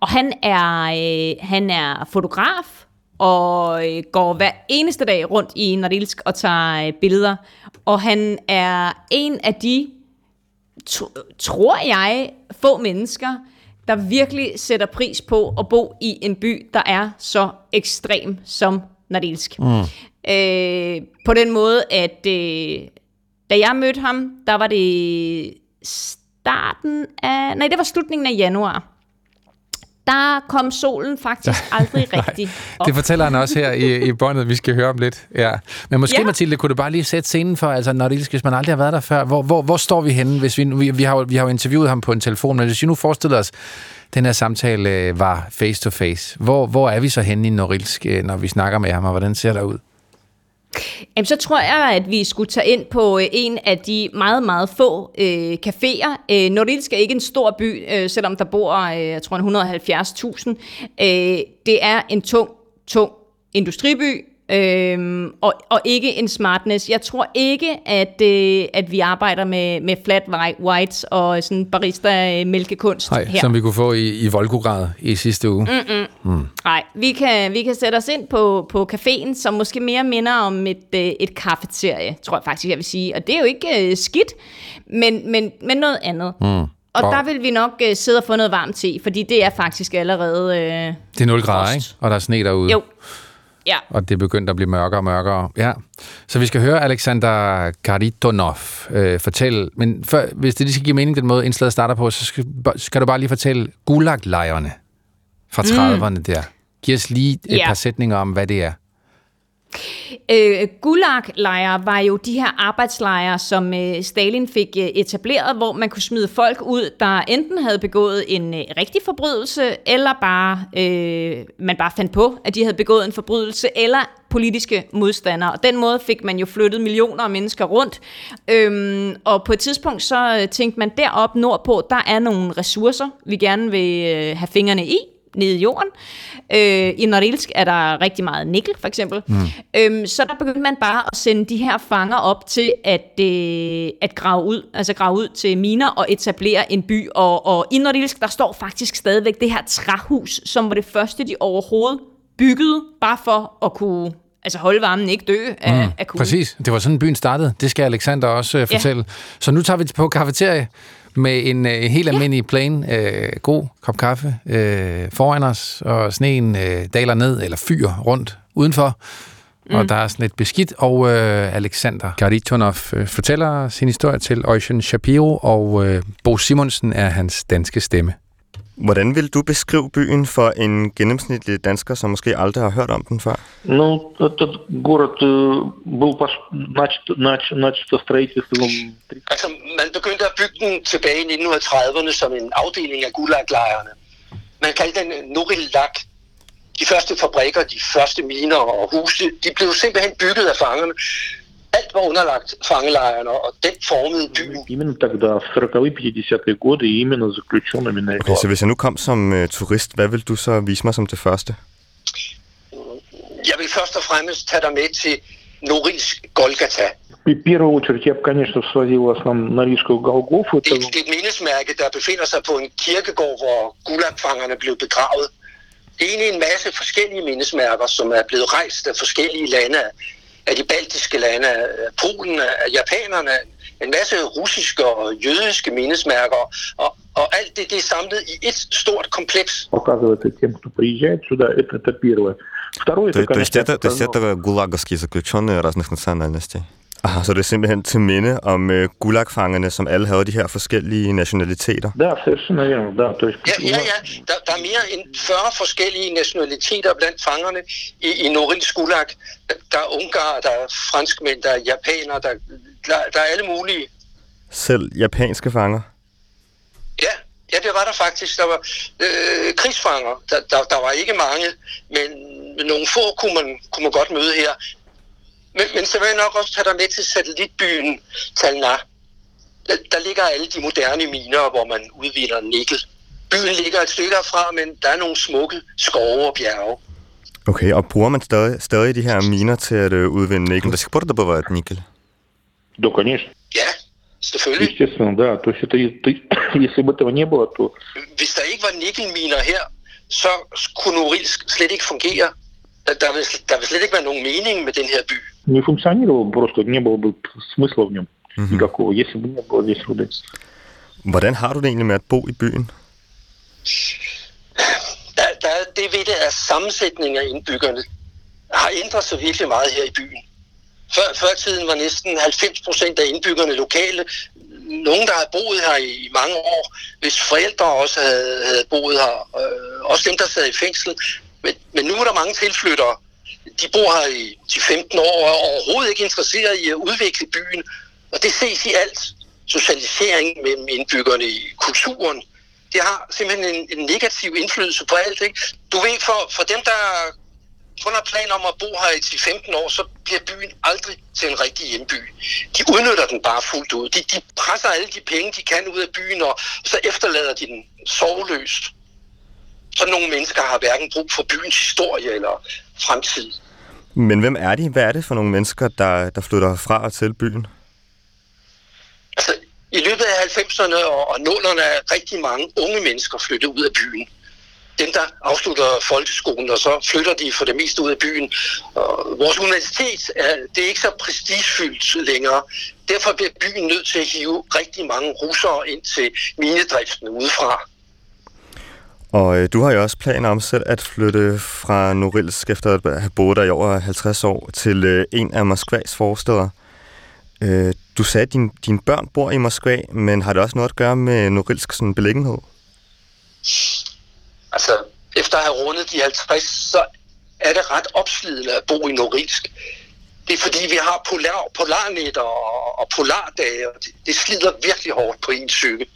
Og han er, øh, han er fotograf, og øh, går hver eneste dag rundt i Norilsk og tager øh, billeder. Og han er en af de, tror jeg, få mennesker, der virkelig sætter pris på at bo i en by, der er så ekstrem som Norilsk. Mm. Øh, på den måde, at øh, da jeg mødte ham, der var det starten af, nej, det var slutningen af januar der kom solen faktisk aldrig rigtig op. Det fortæller han også her i, i båndet, vi skal høre om lidt. Ja. Men måske, ja. Mathilde, kunne du bare lige sætte scenen for, altså når det, hvis man aldrig har været der før, hvor, hvor, hvor står vi henne? Hvis vi, vi, vi, har, vi har jo interviewet ham på en telefon, men hvis vi nu forestiller os, den her samtale øh, var face-to-face, hvor, hvor er vi så henne i Norilsk, øh, når vi snakker med ham, og hvordan ser det ud? Jamen, så tror jeg, at vi skulle tage ind på øh, en af de meget, meget få øh, caféer. Øh, Norilsk er ikke en stor by, øh, selvom der bor, øh, jeg tror, 170.000. Øh, det er en tung, tung industriby, Øhm, og, og ikke en smartness. Jeg tror ikke, at, øh, at vi arbejder med, med flat whites og sådan barista-mælkekunst Nej, her. som vi kunne få i, i Volgograd i sidste uge. Mm-mm. Mm. Nej, vi kan, vi kan sætte os ind på, på caféen, som måske mere minder om et, øh, et kafeterie, tror jeg faktisk, jeg vil sige. Og det er jo ikke øh, skidt, men, men, men noget andet. Mm. Og, og der vil vi nok øh, sidde og få noget varmt te, fordi det er faktisk allerede... Øh, det er 0 grader, ikke? Og der er sne derude. Jo. Ja. Og det er begyndt at blive mørkere og mørkere. Ja. Så vi skal høre Alexander Karitonov øh, fortælle, men før, hvis det lige skal give mening, den måde indslaget starter på, så skal, skal du bare lige fortælle Gulag-lejrene fra 30'erne mm. der. Giv os lige et ja. par sætninger om, hvad det er. Øh, Gulag-lejre var jo de her arbejdslejre, som øh, Stalin fik øh, etableret, hvor man kunne smide folk ud, der enten havde begået en øh, rigtig forbrydelse, eller bare øh, man bare fandt på, at de havde begået en forbrydelse, eller politiske modstandere. Og den måde fik man jo flyttet millioner af mennesker rundt. Øhm, og på et tidspunkt så øh, tænkte man derop nordpå, der er nogle ressourcer, vi gerne vil øh, have fingrene i nede i jorden. Øh, I Norilsk er der rigtig meget nikkel, for eksempel. Mm. Øhm, så der begyndte man bare at sende de her fanger op til at, øh, at grave ud, altså grave ud til miner og etablere en by. Og, og i Norilsk, der står faktisk stadigvæk det her træhus, som var det første, de overhovedet byggede, bare for at kunne altså holde varmen, ikke dø af, mm, af kulden. Præcis, det var sådan byen startede. Det skal Alexander også uh, fortælle. Ja. Så nu tager vi på kafeterie med en uh, helt almindelig ja. plain, uh, god kop kaffe uh, foran os, og sneen uh, daler ned, eller fyr rundt udenfor. Mm. Og der er sådan lidt beskidt, og uh, Alexander Garitonov uh, fortæller sin historie til Eugen Shapiro, og uh, Bo Simonsen er hans danske stemme. Hvordan vil du beskrive byen for en gennemsnitlig dansker, som måske aldrig har hørt om den før? Ну, этот город был начато строительством... Altså, man begyndte at bygge den tilbage i 1930'erne som en afdeling af Gulag-lejrene. Man kaldte den Norilak. De første fabrikker, de første miner og huse, de blev simpelthen bygget af fangerne alt var underlagt fangelejrene, og den formede byen. Именно тогда, в 40-е, 50-е годы, именно заключенными на Okay, så hvis jeg nu kom som uh, turist, hvad vil du så vise mig som det første? Jeg vil først og fremmest tage dig med til Norilsk Golgata. В первую очередь я бы, конечно, свозил вас на Норильскую Голгофу. Det, det er et mindesmærke, der befinder sig på en kirkegård, hvor gulagfangerne blev begravet. Det er egentlig en masse forskellige mindesmærker, som er blevet rejst af forskellige lande af de baltiske lande, Polen, japanerne, en masse russiske og jødiske mindesmærker, og, og alt det, det er samlet i et stort kompleks. Показывается тем, кто приезжает сюда, это, это первое. Второе, то, это, то, есть это, то есть это гулаговские заключенные разных национальностей? Ah, så det er simpelthen til minde om øh, gulagfangerne, som alle havde de her forskellige nationaliteter? Ja, ja, ja. Der, der er mere end 40 forskellige nationaliteter blandt fangerne i, i Norils gulag. Der er ungarer, der er franskmænd, der er japanere, der, der, der er alle mulige. Selv japanske fanger? Ja, ja det var der faktisk. Der var øh, krigsfanger. Der, der, der var ikke mange, men nogle få kunne man, kunne man godt møde her. Men, men så vil jeg nok også tage dig med til satellitbyen Talna. Der, der ligger alle de moderne miner, hvor man udvinder nikkel. Byen ligger et stykke fra, men der er nogle smukke skove og bjerge. Okay, og bruger man stadig, stadig de her miner til at uh, udvinde nikkel? До сих пор добывают никель? Да, конечно. Ja, selvfølgelig. Естественно, да. То есть это, это, если бы этого не было, то... Hvis der ikke var nikkelminer her, så kunne Norilsk slet ikke fungere. Der, der, vil, der vil slet ikke være nogen mening med den her by. Не функционировал, просто не было бы смысла в нем mm-hmm. никакого, если бы не было здесь руды. Hvordan har du det egentlig med at bo i byen? Der, der er det ved det, at sammensætningen af indbyggerne har ændret sig virkelig meget her i byen. Før, før tiden var næsten 90 procent af indbyggerne lokale. Nogen, der havde boet her i mange år, hvis forældre også havde, havde boet her. Øh, også dem, der sad i fængsel. Men, men nu er der mange tilflyttere. de bor her i de 15 år og er overhovedet ikke interesseret i at udvikle byen. Og det ses i alt. Socialisering mellem indbyggerne i kulturen. Det har simpelthen en, en negativ indflydelse på alt. Ikke? Du ved, for, for dem, der kun har planer om at bo her i 10-15 år, så bliver byen aldrig til en rigtig hjemby. De udnytter den bare fuldt ud. De, de presser alle de penge, de kan ud af byen, og så efterlader de den sovløst. Så nogle mennesker har hverken brug for byens historie eller fremtid. Men hvem er de? Hvad er det for nogle mennesker, der, der flytter fra og til byen? Altså, i løbet af 90'erne og, og 0'erne er rigtig mange unge mennesker flyttet ud af byen. Dem, der afslutter folkeskolen, og så flytter de for det meste ud af byen. Og vores universitet er, det er ikke så prestigefyldt længere. Derfor bliver byen nødt til at hive rigtig mange russere ind til minedriften udefra. Og øh, du har jo også planer om selv at flytte fra Norilsk efter at have boet der i over 50 år til øh, en af Moskvas forsteder. Øh, du sagde, at din, dine børn bor i Moskva, men har det også noget at gøre med Norilsk sådan, beliggenhed? Altså, efter at have rundet de 50, så er det ret opslidende at bo i Norilsk. Det er fordi, vi har polar, polarnetter og, og polardage, og det, det slider virkelig hårdt på en psyke.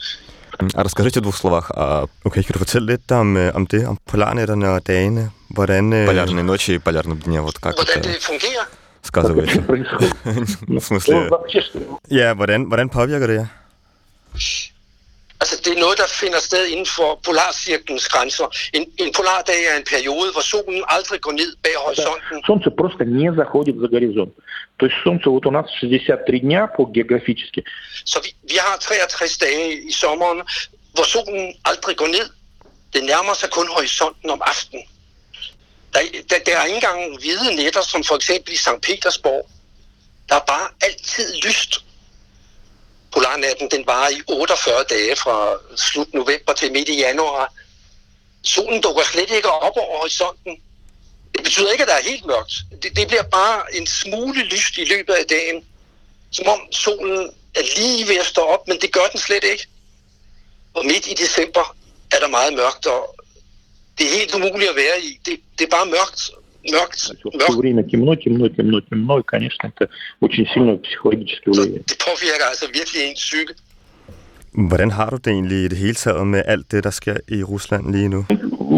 А розкажіть у двох словах, а, окей, kan du fortælle lidt om, om det, om polarnetterne og dagene? Hvordan... Полярные ночи и полярные дни, вот как Hvordan это det fungerer? сказывается? В смысле... Ja, hvordan, hvordan påvirker det jer? Altså, det er noget, der finder sted inden for polarcirkelens grænser. En, en polardag er en periode, hvor solen aldrig går ned bag horisonten. Солнце просто не заходит за горизонт. То есть солнце вот у нас 63 дня по географически. Så vi, vi har 63 dage i sommeren, hvor solen aldrig går ned. Det nærmer sig kun horisonten om aftenen. Der, der, der er ikke engang hvide nætter, som for eksempel i St. Petersborg. Der er bare altid lyst. Polarnatten den var i 48 dage fra slut november til midt i januar. Solen dukker slet ikke op over horisonten. Det betyder ikke, at der er helt mørkt. Det, det bliver bare en smule lyst i løbet af dagen. Som om solen er lige ved at stå op, men det gør den slet ikke. Og midt i december er der meget mørkt, og det er helt umuligt at være i. Det, det er bare mørkt, mørkt, mørkt. Все время темно, темно, темно, темно, и, конечно, это очень сильно психологически влияет. Det påvirker altså virkelig ens psyke. Hvordan har du det egentlig i det hele taget med alt det, der sker i Rusland lige nu?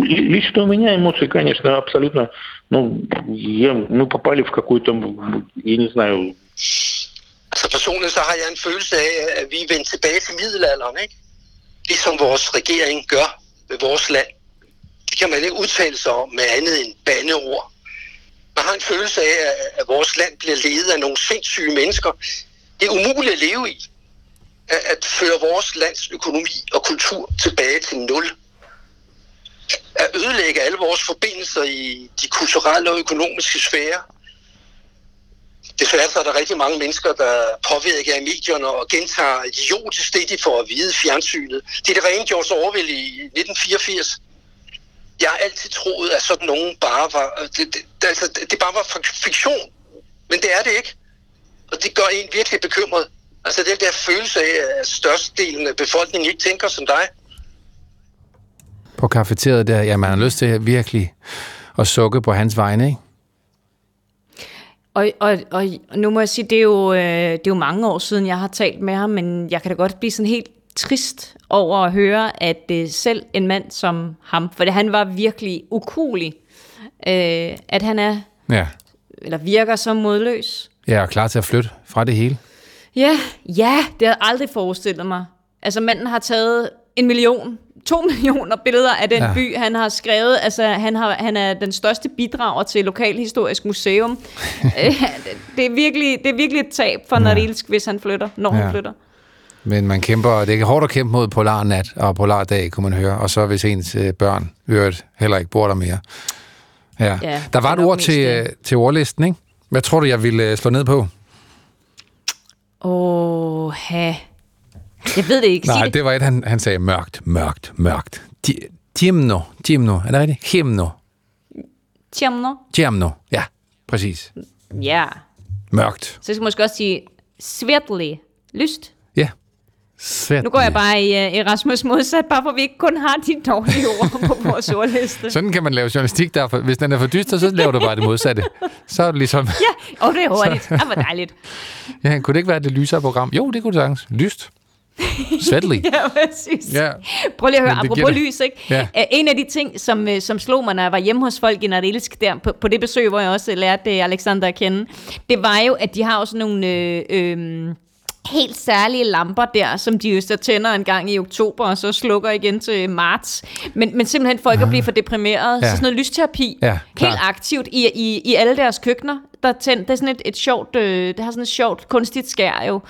Лично у меня эмоции, конечно, абсолютно... Ну, я, мы попали в какую-то, я не знаю... Altså personligt så har jeg en følelse af, at vi er vendt tilbage til middelalderen, ikke? Det som vores regering gør ved vores land. Det kan man ikke udtale sig om med andet end bandeord. Man har en følelse af, at vores land bliver ledet af nogle sindssyge mennesker. Det er umuligt at leve i. At føre vores lands økonomi og kultur tilbage til nul. at ødelægge alle vores forbindelser i de kulturelle og økonomiske sfære. Desværre så er der rigtig mange mennesker, der påvirker af medierne og gentager idiotisk det, de får at vide fjernsynet. Det er det rene George Orwell i 1984 jeg har altid troet, at sådan nogen bare var, det, det, altså, det bare var fiktion. Men det er det ikke. Og det gør en virkelig bekymret. Altså det er der følelse af, at størstedelen af befolkningen ikke tænker som dig. På kafeteriet der, ja, man har lyst til virkelig at sukke på hans vegne, ikke? Og, og, og nu må jeg sige, det er, jo, øh, det er jo mange år siden, jeg har talt med ham, men jeg kan da godt blive sådan helt trist over at høre, at øh, selv en mand som ham, for det, han var virkelig ukulig, øh, at han er, ja. eller virker så modløs. Ja, og klar til at flytte fra det hele. Ja, ja, det havde jeg aldrig forestillet mig. Altså manden har taget en million, to millioner billeder af den ja. by, han har skrevet. Altså han, har, han er den største bidrager til Lokalhistorisk Museum. Øh, det, er virkelig, det er virkelig et tab for ja. Hvis han flytter, når ja. han flytter. Men man kæmper, det er hårdt at kæmpe mod polarnat og polardag, kunne man høre. Og så hvis ens øh, børn øvrigt heller ikke bor der mere. Ja. ja der var et ord til, øh, til ordlisten, ikke? Hvad tror du, jeg ville slå ned på? Åh, ha. Jeg ved det ikke. Nej, det. det var et, han, han sagde mørkt, mørkt, mørkt. Tiemno, tiemno, er det rigtigt? Himno. Tiemno. Tiemno, ja, præcis. Ja. Mørkt. Så jeg skal måske også sige svetlig, lyst. Ja, Svært. Nu går jeg bare i uh, Erasmus modsat, bare for vi ikke kun har de dårlige ord på vores ordliste. Sådan kan man lave journalistik derfor. Hvis den er for dyster, så laver du bare det modsatte. Så er det ligesom... Ja, og det er hurtigt. Det var dejligt. Ja, kunne det ikke være det lysere program? Jo, det kunne det sagtens. Lyst. Svætlig. ja, præcis. Ja. Prøv lige at høre, apropos det. lys, ikke? Ja. En af de ting, som, øh, som slog mig, når jeg var hjemme hos folk i Norilsk, der på, på det besøg, hvor jeg også lærte Alexander at kende, det var jo, at de har også nogle... Øh, øh, helt særlige lamper der, som de jo så tænder en gang i oktober, og så slukker igen til marts. Men, men simpelthen for ikke at blive for deprimeret. Ja. Så sådan noget lysterapi, ja, helt aktivt i, i, i alle deres køkkener. Der tænd, det er sådan et, et sjovt, øh, det har sådan et sjovt kunstigt skær jo.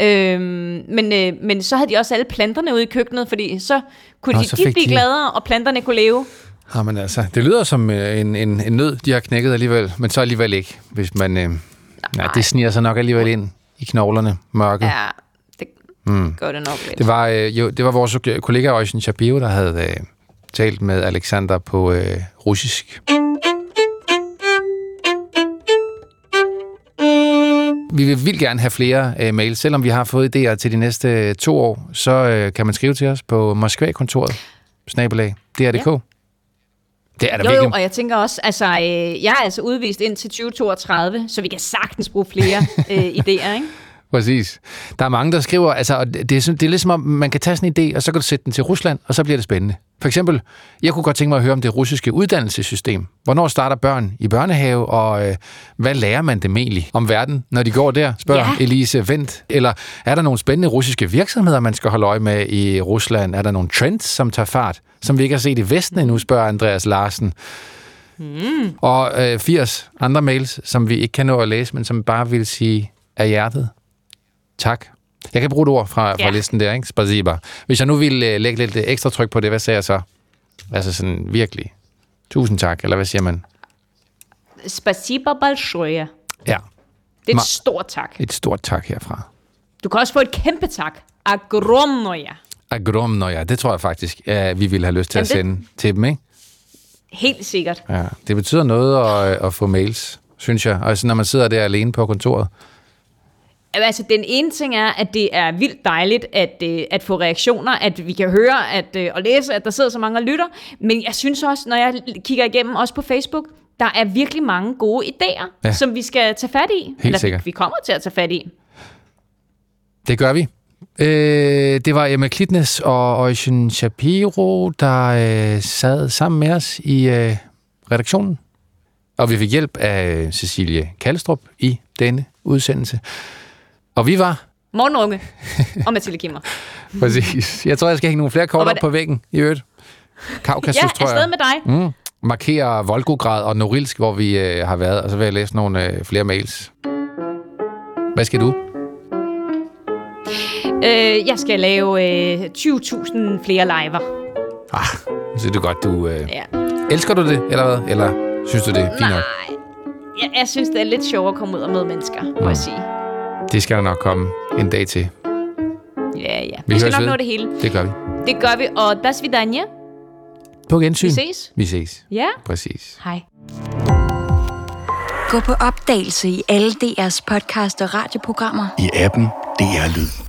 Øhm, men, øh, men så havde de også alle planterne ude i køkkenet, fordi så kunne Nå, de, så de blive de... gladere, og planterne kunne leve. Ja, men altså, det lyder som øh, en, en, en nød, de har knækket alligevel, men så alligevel ikke, hvis man... Øh, nej, det sniger sig nok alligevel ind i knoglerne, mørket. Ja, det mm. gør det nok lidt. Det var, øh, jo, det var vores kollega Øjsen Shabio, der havde øh, talt med Alexander på øh, russisk. Vi vil vildt gerne have flere øh, mails. Selvom vi har fået idéer til de næste øh, to år, så øh, kan man skrive til os på Moskva-kontoret, snabelag, dr.dk. Ja. Det er der Jo, virkelig. jo, og jeg tænker også, altså, øh, jeg er altså udvist ind til 2032, så vi kan sagtens bruge flere øh, idéer, ikke? Præcis. Der er mange, der skriver, altså, og det, er det er ligesom om, man kan tage sådan en idé, og så kan du sætte den til Rusland, og så bliver det spændende. For eksempel, jeg kunne godt tænke mig at høre om det russiske uddannelsessystem. Hvornår starter børn i børnehave, og øh, hvad lærer man dem egentlig om verden, når de går der, spørger ja. Ja. Elise Vendt. Eller er der nogle spændende russiske virksomheder, man skal holde øje med i Rusland? Er der nogle trends, som tager fart, som vi ikke har set i Vesten endnu, spørger Andreas Larsen. Mm. Og øh, 80 andre mails, som vi ikke kan nå at læse, men som bare vil sige af hjertet. Tak. Jeg kan bruge et ord fra, fra Ja. listen der, ikke? Spasiba. Hvis jeg nu ville øh, lægge lidt øh, ekstra tryk på det, hvad sagde jeg så? Altså sådan virkelig. Tusind tak, eller hvad siger man? Spasiba большое. Ja, Det er Ma- et stort tak. et stort tak herfra. Du kan også få et kæmpe tak. Agromnoja. Agromnoja, det tror jeg faktisk, at vi ville have lyst til at Jamen, sende til dem, ikke? Helt sikkert. Ja, det betyder noget at, at få mails, synes jeg. Og når man sidder der alene på kontoret. Altså, den ene ting er, at det er vildt dejligt at, øh, at få reaktioner, at vi kan høre at, øh, og læse, at der sidder så mange og lytter. Men jeg synes også, når jeg kigger igennem, også på Facebook, der er virkelig mange gode idéer, Ja. som vi skal tage fat i. Eller sikkert. vi, kommer til at tage fat i. Det gør vi. Øh, det var Emma Klitnes og Øjsen Shapiro, der øh, sad sammen med os i øh, redaktionen. Og vi fik hjælp af Cecilie Kalstrup i denne udsendelse. Og vi var, Morgenunge og Mathilde Kimmer. præcis, jeg tror, jeg skal hænge nogle flere kort op på væggen i øvrigt. Kaukasus, Ja, tror jeg. afsted med dig. Mm. Markerer Volgograd og Norilsk, hvor vi øh, har været, og så vil jeg læse nogle øh, flere mails. Hvad skal du? Øh, jeg skal lave øh, 20.000 flere liver. Ah, så er det godt, du... Øh, Ja. elsker du det, eller hvad? Eller synes du, det er fint nok? Nej, jeg, jeg synes, det er lidt sjovere at komme ud og møde mennesker, må jeg sige. Det skal der nok komme en dag til. Ja, ja. Vi Vi, skal nok ved. nå det hele. Det gør vi. Det gør vi, og das vidanje. På gensyn. Vi ses. Vi ses. Ja. Præcis. Hej. Gå på opdagelse i alle DR's podcast og radioprogrammer. I appen DR Lyd.